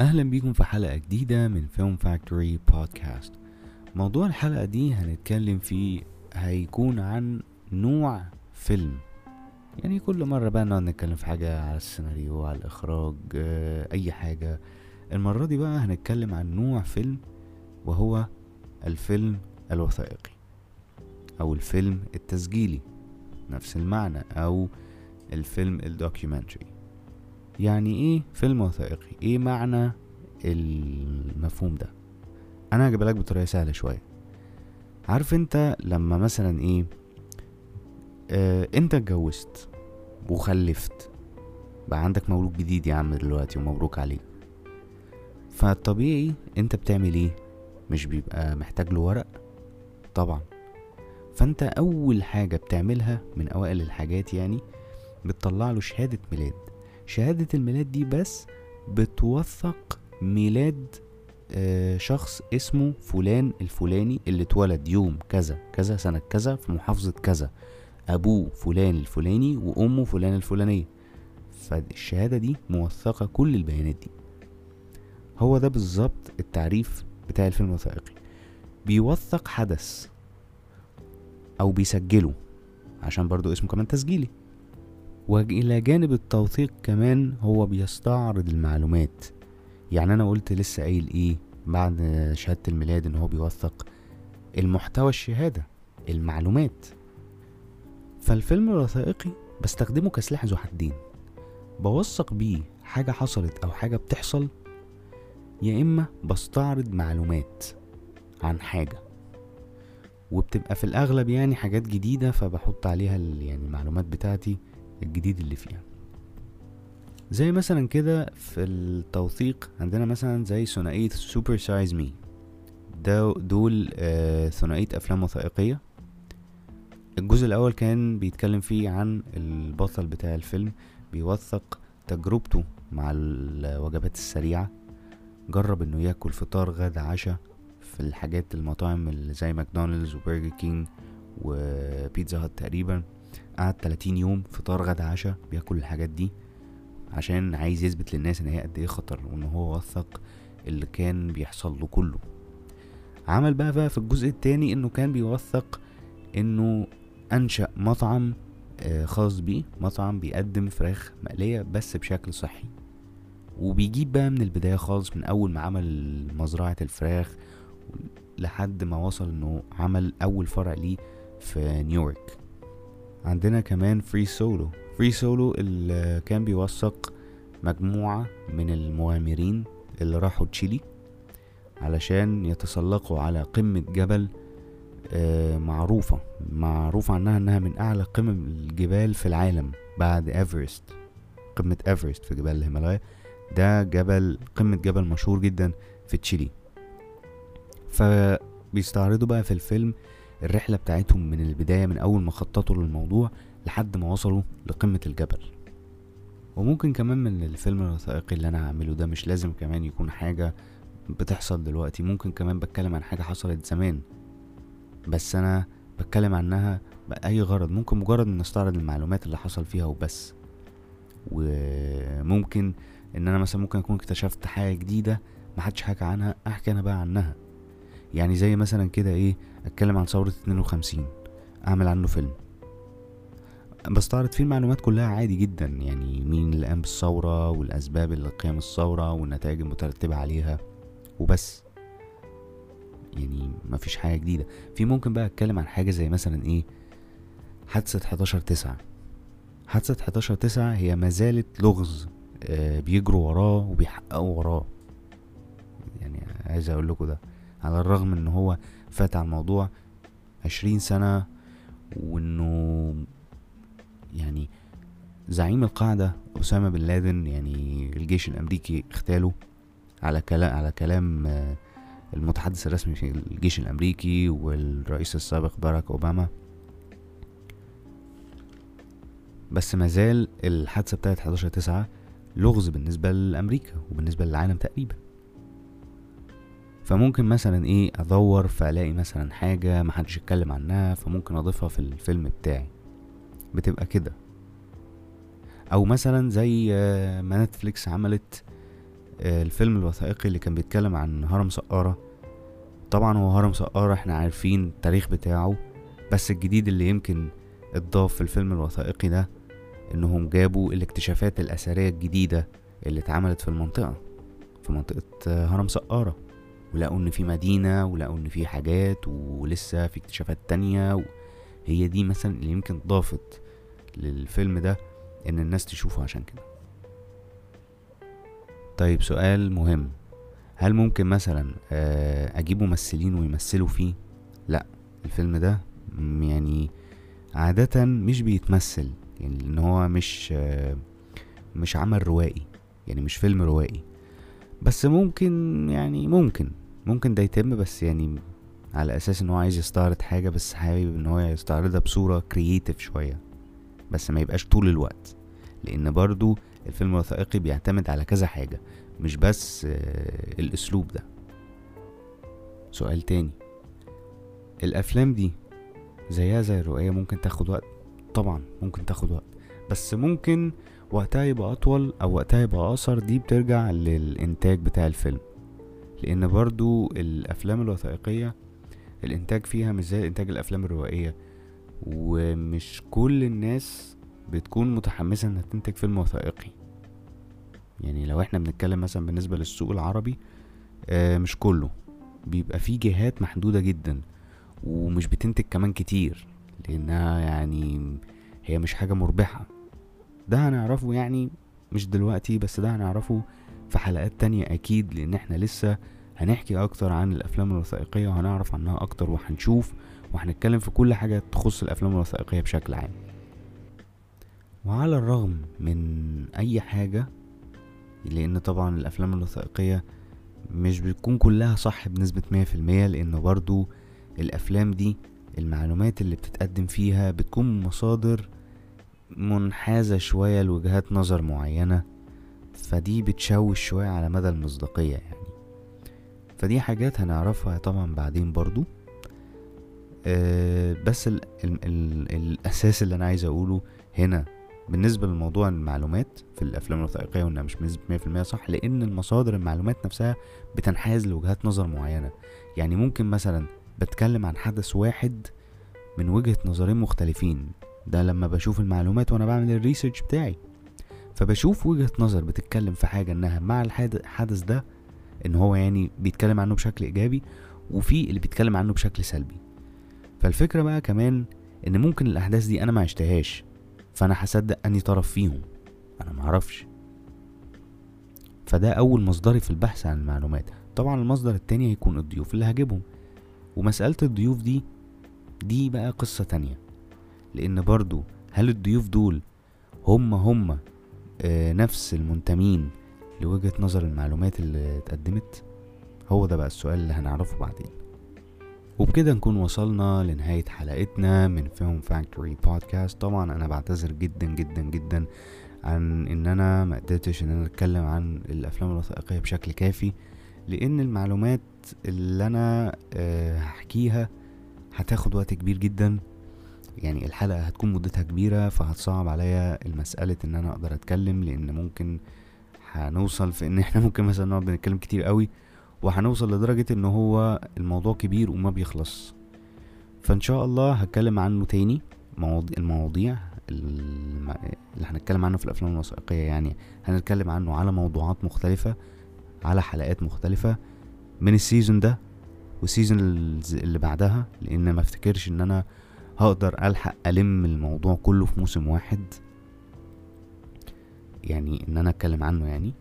أهلا بيكم في حلقة جديدة من فيلم فاكتوري بودكاست موضوع الحلقة دي هنتكلم فيه هيكون عن نوع فيلم. يعني كل مرة بقى نقعد نتكلم في حاجة على السيناريو على الإخراج آه، أي حاجة. المرة دي بقى هنتكلم عن نوع فيلم وهو الفيلم الوثائقي أو الفيلم التسجيلي نفس المعنى أو الفيلم الدوكيومنتري. يعني إيه فيلم وثائقي؟ إيه معنى المفهوم ده؟ أنا هجيبها بطريقة سهلة شوية. عارف أنت لما مثلا إيه آه أنت اتجوزت وخلفت بقى عندك مولود جديد يا عم دلوقتي ومبروك عليك. فالطبيعي أنت بتعمل إيه؟ مش بيبقى محتاج له ورق؟ طبعا. فأنت أول حاجة بتعملها من أوائل الحاجات يعني بتطلع له شهادة ميلاد. شهادة الميلاد دي بس بتوثق ميلاد آه، شخص اسمه فلان الفلاني اللي اتولد يوم كذا كذا سنة كذا في محافظة كذا. أبوه فلان الفلاني وأمه فلان الفلانية. فالشهادة دي موثقة كل البيانات دي. هو ده بالظبط التعريف بتاع الفيلم الوثائقي. بيوثق حدث أو بيسجله عشان برضو اسمه كمان تسجيلي. وإلى جانب التوثيق كمان هو بيستعرض المعلومات. يعني أنا قلت لسه قايل إيه بعد شهادة الميلاد إن هو بيوثق؟ المحتوى الشهادة المعلومات. فالفيلم الوثائقي بستخدمه كسلاح ذو حدين. بوثق بيه حاجة حصلت أو حاجة بتحصل يا إما بستعرض معلومات عن حاجة. وبتبقى في الأغلب يعني حاجات جديدة فبحط عليها يعني المعلومات بتاعتي. الجديد اللي فيها. زي مثلا كده في التوثيق عندنا مثلا زي ثنائية Super Size Me ده دول آه ثنائية أفلام وثائقية. الجزء الأول كان بيتكلم فيه عن البطل بتاع الفيلم بيوثق تجربته مع الوجبات السريعة جرب إنه ياكل فطار غدا عشاء في الحاجات المطاعم اللي زي ماكدونالدز وبرجر كينج وبيتزا هات تقريبا. قعد 30 يوم فطار غدا عشاء بياكل الحاجات دي عشان عايز يثبت للناس إن هي قد إيه خطر وإن هو وثق اللي كان بيحصل له كله. عمل بقى بقى في الجزء التاني إنه كان بيوثق إنه أنشأ مطعم آه، خاص بيه. مطعم بيقدم فراخ مقلية بس بشكل صحي. وبيجيب بقى من البداية خالص من أول ما عمل مزرعة الفراخ لحد ما وصل إنه عمل أول فرع ليه في نيويورك. عندنا كمان Free Solo Free Solo اللي كان بيوثق مجموعة من المغامرين اللي راحوا تشيلي علشان يتسلقوا على قمة جبل آه، معروفة. معروف عنها إنها من أعلى قمم الجبال في العالم بعد ايفرست قمة ايفرست في جبال الهيمالايا. ده جبل قمة جبل مشهور جدا في تشيلي. فبيستعرضوا بقى في الفيلم الرحلة بتاعتهم من البداية من أول ما خططوا للموضوع لحد ما وصلوا لقمة الجبل. وممكن كمان من الفيلم الوثائقي اللي أنا هعمله ده مش لازم كمان يكون حاجة بتحصل دلوقتي ممكن كمان بتكلم عن حاجة حصلت زمان. بس أنا بتكلم عنها بأي غرض ممكن مجرد إن استعرض المعلومات اللي حصل فيها وبس. وممكن إن أنا مثلا ممكن أكون اكتشفت حاجة جديدة محدش حكى عنها أحكي أنا بقى عنها. يعني زي مثلا كده إيه أتكلم عن ثورة اتنين وخمسين أعمل عنه فيلم. بستعرض فيه المعلومات كلها عادي جدا يعني مين اللي قام بالثورة والأسباب اللي قيام الثورة والنتائج المترتبة عليها وبس. يعني مفيش حاجة جديدة. في ممكن بقى أتكلم عن حاجة زي مثلا إيه حادثة حداشر تسعة. حادثة حداشر تسعة هي ما زالت لغز آه بيجروا وراه وبيحققوا وراه. يعني عايز أقول لكم ده. على الرغم إن هو فات على الموضوع عشرين سنة وإنه يعني زعيم القاعدة أسامة بن لادن يعني الجيش الأمريكي اغتاله على كلام على كلام آه، المتحدث الرسمي في الجيش الأمريكي والرئيس السابق باراك أوباما. بس مازال الحادثة بتاعت 11 تسعة لغز بالنسبة لأمريكا وبالنسبة للعالم تقريبا. فممكن مثلا إيه أدور فألاقي مثلا حاجة محدش يتكلم عنها فممكن أضيفها في الفيلم بتاعي. بتبقى كده. أو مثلا زي آه، ما نتفليكس عملت آه، الفيلم الوثائقي اللي كان بيتكلم عن هرم سقارة. طبعا هو هرم سقارة إحنا عارفين التاريخ بتاعه بس الجديد اللي يمكن اتضاف في الفيلم الوثائقي ده إنهم جابوا الاكتشافات الأثرية الجديدة اللي اتعملت في المنطقة في منطقة آه، هرم سقارة. ولقوا إن في مدينة ولقوا إن في حاجات ولسه في اكتشافات تانية. هي دي مثلا اللي يمكن ضافت للفيلم ده إن الناس تشوفه عشان كده. طيب سؤال مهم. هل ممكن مثلا آه، أجيب ممثلين ويمثلوا فيه؟ لأ الفيلم ده يعني عادة مش بيتمثل يعني لأن هو مش آه، مش عمل روائي يعني مش فيلم روائي. بس ممكن يعني ممكن. ممكن ده يتم بس يعني على أساس إن هو عايز يستعرض حاجة بس حابب إن هو يستعرضها بصورة كرييتيف شوية بس ما يبقاش طول الوقت. لأن برضو الفيلم الوثائقي بيعتمد على كذا حاجة مش بس آه، الأسلوب ده. سؤال تاني. الأفلام دي زيها زي الرؤية ممكن تاخد وقت؟ طبعا ممكن تاخد وقت. بس ممكن وقتها يبقى أطول أو وقتها يبقى أقصر دي بترجع للإنتاج بتاع الفيلم. لأن برضو الأفلام الوثائقية الإنتاج فيها مش زي إنتاج الأفلام الروائية. ومش كل الناس بتكون متحمسة إنها تنتج فيلم وثائقي. يعني لو إحنا بنتكلم مثلا بالنسبة للسوق العربي آه مش كله. بيبقى في جهات محدودة جدا ومش بتنتج كمان كتير لأنها يعني هي مش حاجة مربحة. ده هنعرفه يعني مش دلوقتي بس ده هنعرفه في حلقات تانية أكيد لأن إحنا لسه هنحكي أكتر عن الأفلام الوثائقية وهنعرف عنها أكتر وهنشوف وهنتكلم في كل حاجة تخص الأفلام الوثائقية بشكل عام. وعلى الرغم من أي حاجة لأن طبعا الأفلام الوثائقية مش بتكون كلها صح بنسبة مية في المية لأن برضو الأفلام دي المعلومات اللي بتتقدم فيها بتكون مصادر منحازة شوية لوجهات نظر معينة. فدي بتشوش شوية على مدى المصداقية يعني. فدي حاجات هنعرفها طبعا بعدين برضو. أه بس ال ال ال الأساس اللي أنا عايز أقوله هنا بالنسبة لموضوع المعلومات في الأفلام الوثائقية وإنها مش مية في المية صح لأن المصادر المعلومات نفسها بتنحاز لوجهات نظر معينة. يعني ممكن مثلا بتكلم عن حدث واحد من وجهة نظرين مختلفين. ده لما بشوف المعلومات وأنا بعمل الريسيرش بتاعي. فبشوف وجهة نظر بتتكلم في حاجة إنها مع الحدث ده إن هو يعني بيتكلم عنه بشكل إيجابي وفي اللي بيتكلم عنه بشكل سلبي. فالفكرة بقى كمان إن ممكن الأحداث دي أنا ما عشتهاش فأنا هصدق أني طرف فيهم. أنا معرفش فده أول مصدري في البحث عن المعلومات. طبعا المصدر التاني هيكون الضيوف اللي هجيبهم. ومسألة الضيوف دي دي بقى قصة تانية. لأن برضو هل الضيوف دول هم هم نفس المنتمين لوجهة نظر المعلومات اللي اتقدمت؟ هو ده بقى السؤال اللي هنعرفه بعدين. وبكده نكون وصلنا لنهاية حلقتنا من Film Factory Podcast طبعا أنا بعتذر جدا جدا جدا عن إن أنا ما قدرتش إن أنا أتكلم عن الأفلام الوثائقية بشكل كافي لأن المعلومات اللي أنا أه هحكيها هتاخد وقت كبير جدا. يعني الحلقة هتكون مدتها كبيرة فهتصعب عليا المسألة إن أنا أقدر أتكلم لأن ممكن هنوصل في إن إحنا ممكن مثلا نقعد بنتكلم كتير قوي وهنوصل لدرجة إن هو الموضوع كبير وما بيخلص. فإن شاء الله هتكلم عنه تاني مواضيع المواضيع اللي هنتكلم عنه في الأفلام الوثائقية يعني هنتكلم عنه على موضوعات مختلفة على حلقات مختلفة من ال season ده وال season اللي بعدها لأن ما افتكرش إن أنا هقدر ألحق ألم الموضوع كله في موسم واحد؟ يعني إن أنا أتكلم عنه يعني؟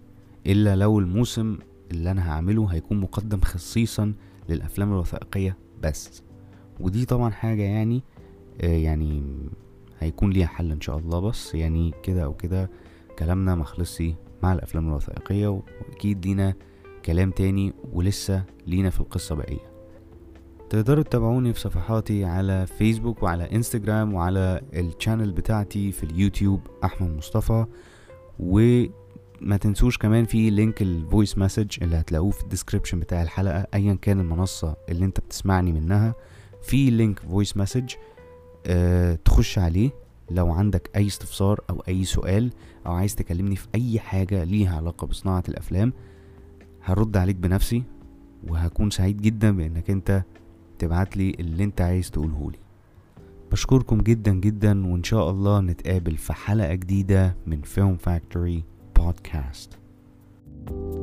إلا لو الموسم اللي أنا هعمله هيكون مقدم خصيصا للأفلام الوثائقية بس. ودي طبعا حاجة يعني آه يعني هيكون ليها حل إن شاء الله. بس يعني كده أو كده كلامنا مخلصش مع الأفلام الوثائقية وأكيد لينا كلام تاني ولسه لينا في القصة بقية. تقدروا تتابعوني في صفحاتي على فيسبوك وعلى انستجرام وعلى ال channel بتاعتي في اليوتيوب أحمد مصطفى. وما تنسوش كمان في link ال voice message اللي هتلاقوه في ال description بتاع الحلقة ايا كان المنصة اللي أنت بتسمعني منها. في link voice message تخش عليه. لو عندك أي استفسار أو أي سؤال أو عايز تكلمني في أي حاجة ليها علاقة بصناعة الأفلام هرد عليك بنفسي وهكون سعيد جدا بأنك أنت تبعت لي اللي انت عايز تقوله لي. بشكركم جدا جدا وإن شاء الله نتقابل في حلقة جديدة من Film Factory Podcast thank you